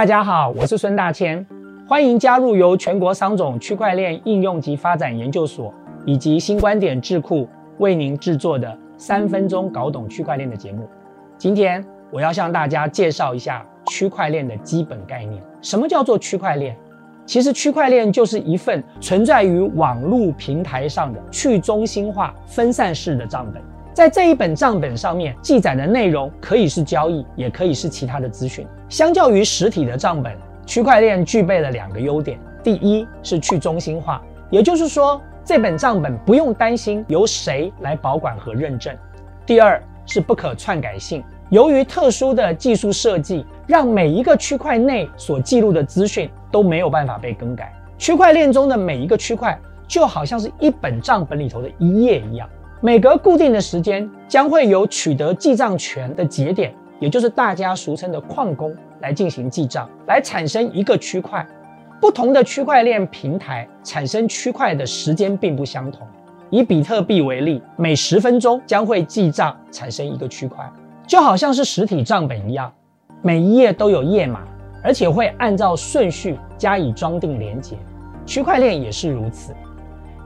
大家好，我是孙大千，欢迎加入由全国商总区块链应用及发展研究所以及新观点智库为您制作的三分钟搞懂区块链的节目。今天我要向大家介绍一下区块链的基本概念。什么叫做区块链？其实区块链就是一份存在于网络平台上的去中心化分散式的账本。在这一本账本上面记载的内容可以是交易，也可以是其他的资讯。相较于实体的账本，区块链具备了两个优点：第一是去中心化，也就是说这本账本不用担心由谁来保管和认证；第二是不可篡改性。由于特殊的技术设计，让每一个区块内所记录的资讯都没有办法被更改。区块链中的每一个区块就好像是一本账本里头的一页一样。每隔固定的时间，将会有取得记账权的节点，也就是大家俗称的矿工来进行记账，来产生一个区块。不同的区块链平台产生区块的时间并不相同。以比特币为例，每十分钟将会记账产生一个区块，就好像是实体账本一样，每一页都有页码，而且会按照顺序加以装订连接。区块链也是如此，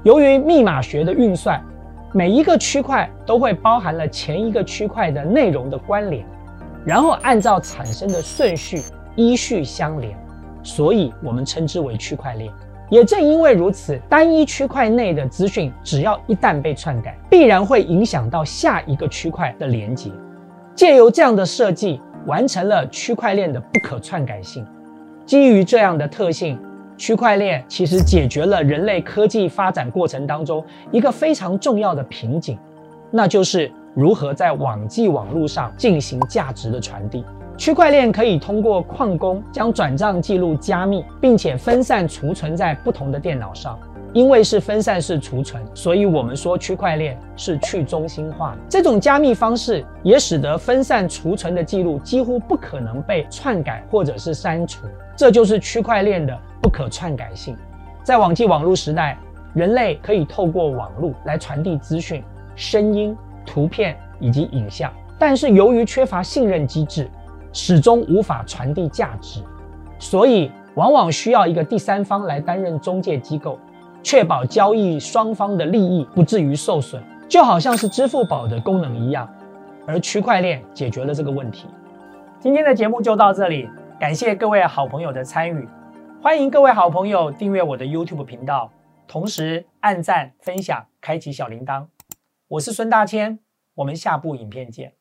由于密码学的运算。每一个区块都会包含了前一个区块的内容的关联，然后按照产生的顺序依序相连，所以我们称之为区块链。也正因为如此，单一区块内的资讯只要一旦被篡改，必然会影响到下一个区块的连接。借由这样的设计，完成了区块链的不可篡改性。基于这样的特性。区块链其实解决了人类科技发展过程当中一个非常重要的瓶颈，那就是如何在网际网络上进行价值的传递。区块链可以通过矿工将转账记录加密，并且分散储存在不同的电脑上。因为是分散式储存，所以我们说区块链是去中心化。这种加密方式也使得分散储存的记录几乎不可能被篡改或者是删除。这就是区块链的不可篡改性。在网际网络时代，人类可以透过网络来传递资讯、声音、图片以及影像，但是由于缺乏信任机制，始终无法传递价值，所以往往需要一个第三方来担任中介机构。确保交易双方的利益不至于受损，就好像是支付宝的功能一样，而区块链解决了这个问题。今天的节目就到这里，感谢各位好朋友的参与，欢迎各位好朋友订阅我的 YouTube 频道，同时按赞、分享、开启小铃铛。我是孙大千，我们下部影片见。